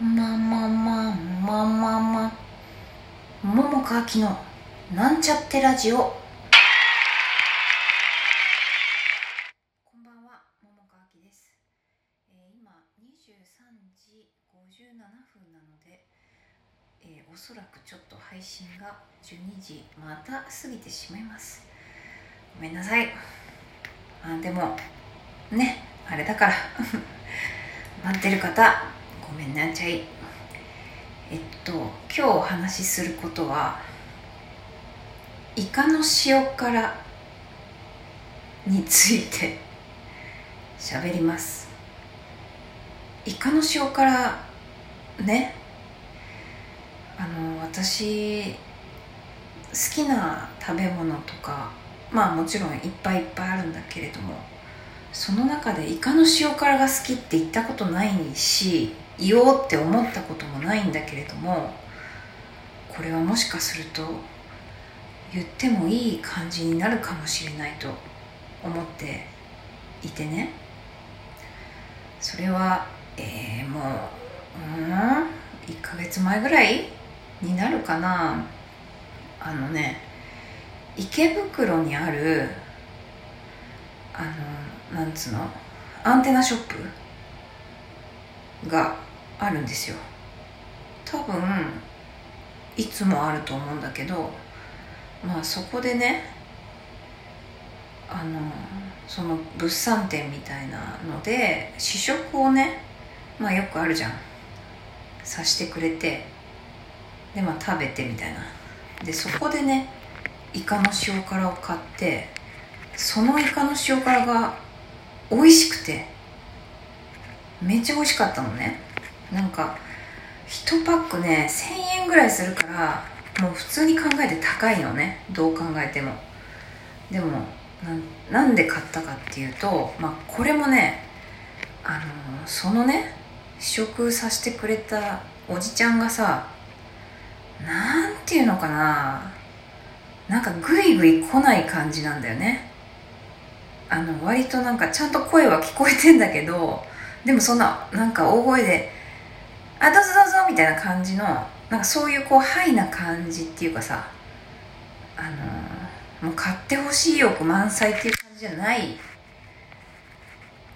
まままままま桃佳明のなんちゃってラジオ。こんばんは桃佳明です、えー今23時57分なので、えーおそらくちょっと配信が12時また過ぎてしまいます。ごめんなさい。あでもねあれだから。待ってる方めんなちゃい。えっと今日お話しすることはイカの塩辛について喋ります。イカの塩辛ねあの私好きな食べ物とかまあもちろんいっぱいいっぱいあるんだけれどもその中でイカの塩辛が好きって言ったことないし言おうって思ったこともないんだけれどもこれはもしかすると言ってもいい感じになるかもしれないと思っていてね。それはえー、もううん1ヶ月前ぐらいになるかな。あのね池袋にあるあのなんつうのアンテナショップがあるんですよ。多分いつもあると思うんだけどまあそこでねあのその物産展みたいなので試食をねまあよくあるじゃん。さしてくれてでまあ食べてみたいな。でそこでねイカの塩辛を買ってそのイカの塩辛が美味しくてめっちゃ美味しかったのね。なんか1パックね1000円ぐらいするからもう普通に考えて高いのね。どう考えても。でもなんなんで買ったかっていうと、まあ、これもねあのそのね試食させてくれたおじちゃんがさなんていうのかな。なんかグイグイ来ない感じなんだよね。あの割となんかちゃんと声は聞こえてんだけどでもそんななんか大声で「あどうぞどうぞ」みたいな感じのなんかそういうこうハイな感じっていうかさあのもう買ってほしい欲満載っていう感じじゃない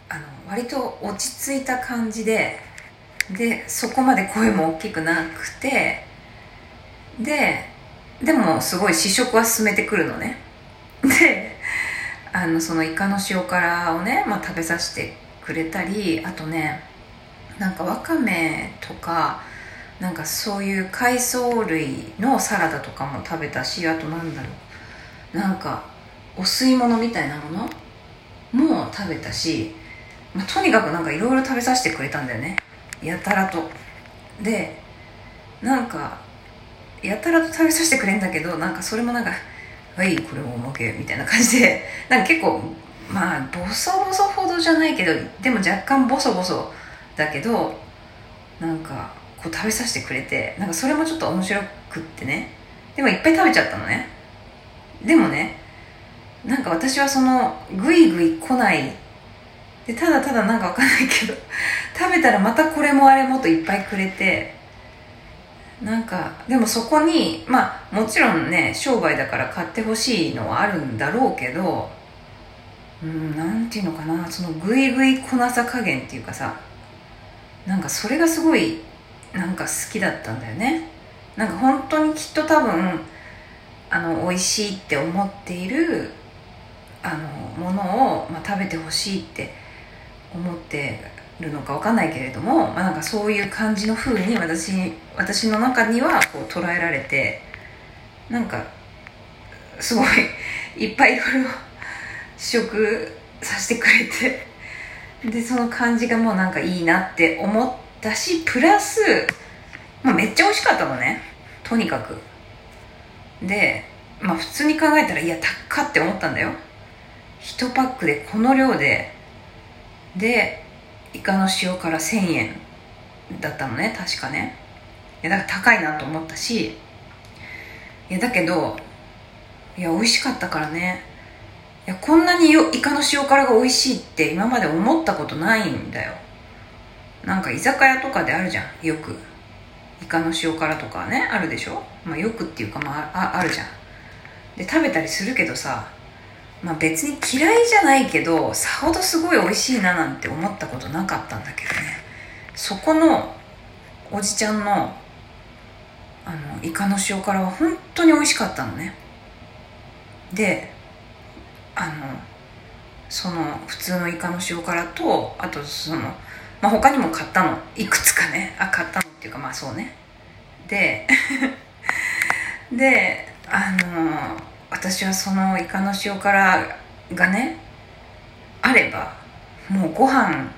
あの割と落ち着いた感じででそこまで声も大きくなくてででもすごい試食は進めてくるのね。であのそのイカの塩辛をね、まあ、食べさせてくれたりあとねなんかわかめとかなんかそういう海藻類のサラダとかも食べたしあとなんだろうなんかお吸い物みたいなものも食べたし、まあ、とにかくなんかいろいろ食べさせてくれたんだよね。やたらと。でなんかやたらと食べさせてくれんだけどなんかそれもなんか「はいこれもおまけ」みたいな感じでなんか結構まあボソボソほどじゃないけどでも若干ボソボソだけどなんかこう食べさせてくれてなんかそれもちょっと面白くってね。でもいっぱい食べちゃったのね。でもねなんか私はそのグイグイ来ない。でただただなんかわかんないけど 食べたらまたこれもあれもといっぱいくれて。なんかでもそこにまあもちろんね商売だから買ってほしいのはあるんだろうけどうんなんていうのかなそのグイグイ来なさ加減っていうかさなんかそれがすごいなんか好きだったんだよね。なんか本当にきっと多分あの美味しいって思っているあのものを、まあ、食べてほしいって思ってるのかわかんないけれども、まあ、なんかそういう感じの風に私私の中にはこう捉えられてなんかすごいいっぱいいろいろ試食させてくれてでその感じがもうなんかいいなって思ったしプラス、まあ、めっちゃ美味しかったのね。とにかく。でまあ普通に考えたらいや高っって思ったんだよ。1パックでこの量で。でイカの塩辛1000円だったのね確かね。いやだから高いなと思ったし。いやだけどいや美味しかったからね。いやこんなによイカの塩辛が美味しいって今まで思ったことないんだよ。なんか居酒屋とかであるじゃん。よく。イカの塩辛とかねあるでしょ、まあ、よくっていうかまあああるじゃん。で食べたりするけどさまあ別に嫌いじゃないけどさほどすごい美味しいななんて思ったことなかったんだけどね。そこのおじちゃんのあのイカの塩辛は本当に美味しかったのね。であのその普通のイカの塩辛とあとその、まあ、他にも買ったの。いくつかね。あ買ったのっていうかまあそうね。で であの私はそのイカの塩辛がねあればもうご飯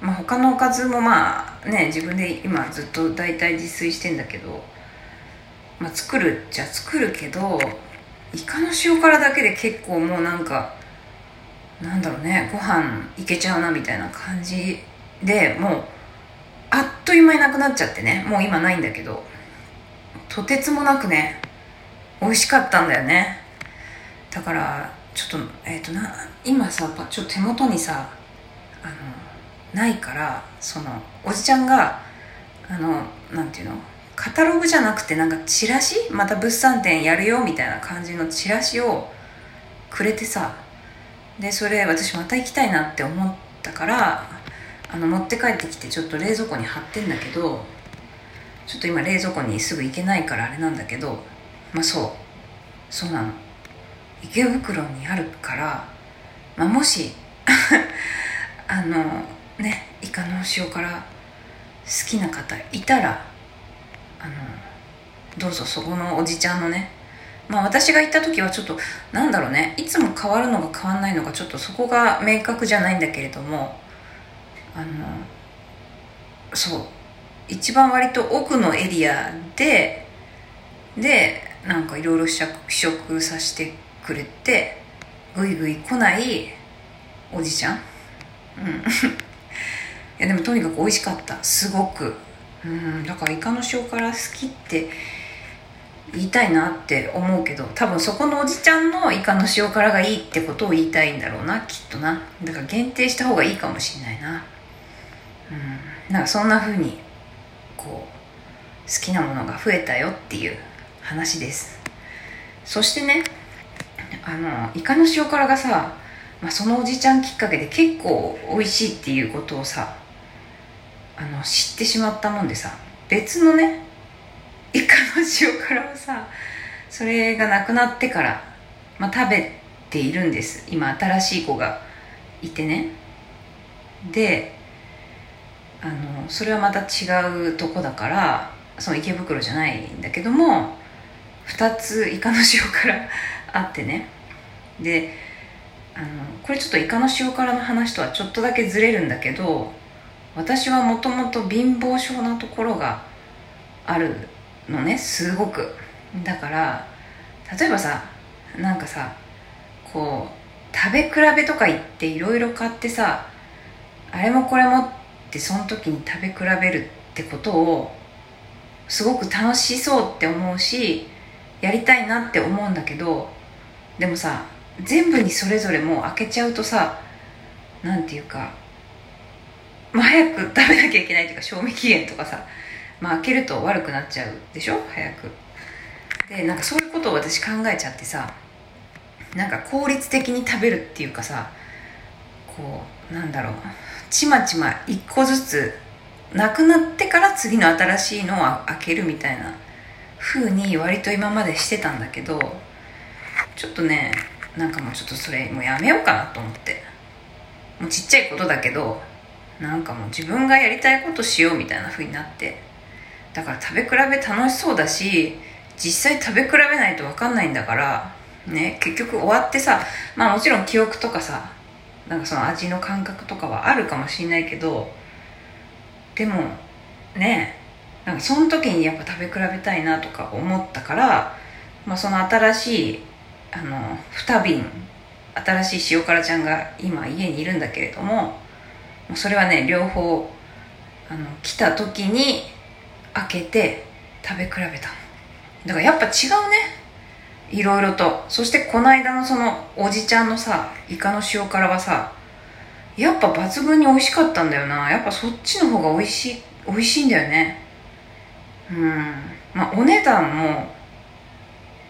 まあ他のおかずもまあね自分で今ずっと大体自炊してんだけど、まあ、作るっちゃ作るけどイカの塩辛だけで結構もうなんかなんだろうねご飯いけちゃうなみたいな感じでもうあっという間になくなっちゃってねもう今ないんだけどとてつもなくね美味しかったんだよね。だからちょっとえっ、ー、とな今さちょっと手元にさあのないからそのおじちゃんがあのなんていうの？カタログじゃなくてなんかチラシ？また物産展やるよみたいな感じのチラシをくれてさ。でそれ私また行きたいなって思ったからあの持って帰ってきてちょっと冷蔵庫に貼ってんだけどちょっと今冷蔵庫にすぐ行けないからあれなんだけどまあそう。そうなの。池袋にあるから、まあ、もし あのねイカの塩辛好きな方いたらあのどうぞそこのおじちゃんのね。まあ私が行った時はちょっとなんだろうね。いつも変わるのか変わんないのかちょっとそこが明確じゃないんだけれども。あのそう。一番割と奥のエリアででなんかいろいろ試食させてくれてぐいぐい来ないおじちゃん。うん。いやでもとにかく美味しかった。すごく。うんだからイカの塩辛好きって言いたいなって思うけど多分そこのおじちゃんのイカの塩辛がいいってことを言いたいんだろうなきっとな。だから限定した方がいいかもしれないな。うん。なんかそんな風にこう好きなものが増えたよっていう話です。そしてねあのイカの塩辛がさ、まあ、そのおじちゃんきっかけで結構美味しいっていうことをさあの知ってしまったもんでさ別のねイカの塩辛をさそれがなくなってから、まあ、食べているんです。今新しい子がいてね。であのそれはまた違うとこだからその池袋じゃないんだけども2つイカの塩辛 あってね。であのこれちょっとイカの塩辛の話とはちょっとだけずれるんだけど私はもともと貧乏症なところがあるのねすごく。だから例えばさなんかさこう食べ比べとか言っていろいろ買ってさあれもこれもってその時に食べ比べるってことをすごく楽しそうって思うしやりたいなって思うんだけどでもさ全部にそれぞれもう開けちゃうとさなんていうか、まあ、早く食べなきゃいけないっていうか賞味期限とかさまあ、開けると悪くなっちゃうでしょ早く。でなんかそういうことを私考えちゃってさなんか効率的に食べるっていうかさこうなんだろうちまちま一個ずつなくなってから次の新しいのを開けるみたいな風に割と今までしてたんだけどちょっとねなんかもうちょっとそれもうやめようかなと思って。もうちっちゃいことだけどなんかもう自分がやりたいことしようみたいな風になって。だから食べ比べ楽しそうだし実際食べ比べないと分かんないんだからね結局終わってさまあもちろん記憶とかさなんかその味の感覚とかはあるかもしれないけどでもねなんかその時にやっぱ食べ比べたいなとか思ったから、まあ、その新しいあの2瓶新しい塩辛ちゃんが今家にいるんだけれどもそれはね両方あの来た時に開けて食べ比べたの。だからやっぱ違うね。いろいろと。そしてこの間のそのおじちゃんのさイカの塩辛はさやっぱ抜群に美味しかったんだよな。やっぱそっちの方が美味しい美味しいんだよね。うん。まあお値段も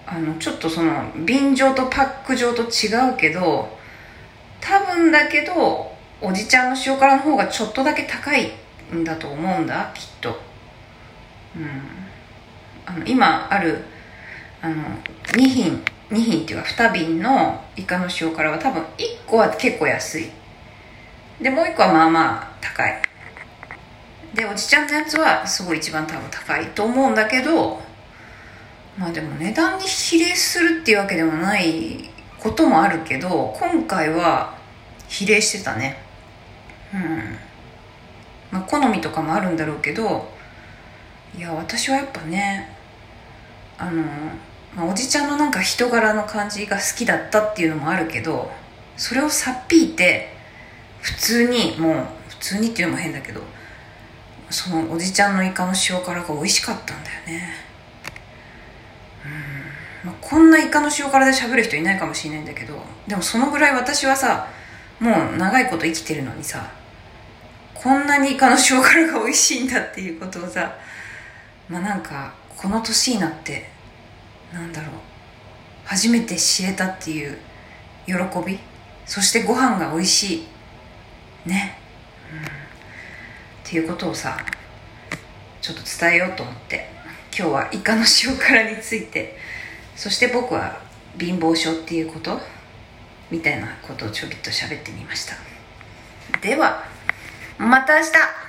あのちょっとその瓶状とパック状と違うけど多分だけどおじちゃんの塩辛の方がちょっとだけ高いんだと思うんだきっと。うん。あの今あるあの2品2品っていうか2瓶のイカの塩辛は多分1個は結構安い。でもう1個はまあまあ高い。でおじちゃんのやつはすごい一番多分高いと思うんだけどまあでも値段に比例するっていうわけでもないこともあるけど今回は比例してたね。うん。まあ好みとかもあるんだろうけどいや私はやっぱねあの、まあ、おじちゃんのなんか人柄の感じが好きだったっていうのもあるけどそれをさっぴいて普通にもう普通にっていうのも変だけどそのおじちゃんのイカの塩辛が美味しかったんだよね。うん、まあ、こんなイカの塩辛で喋る人いないかもしれないんだけどでもそのぐらい私はさもう長いこと生きてるのにさこんなにイカの塩辛が美味しいんだっていうことをさまあなんかこの年になってなんだろう初めて知れたっていう喜びそしてご飯が美味しいね、うん、っていうことをさちょっと伝えようと思って今日はイカの塩辛についてそして僕は貧乏症っていうことみたいなことをちょびっと喋ってみました。ではまた明日。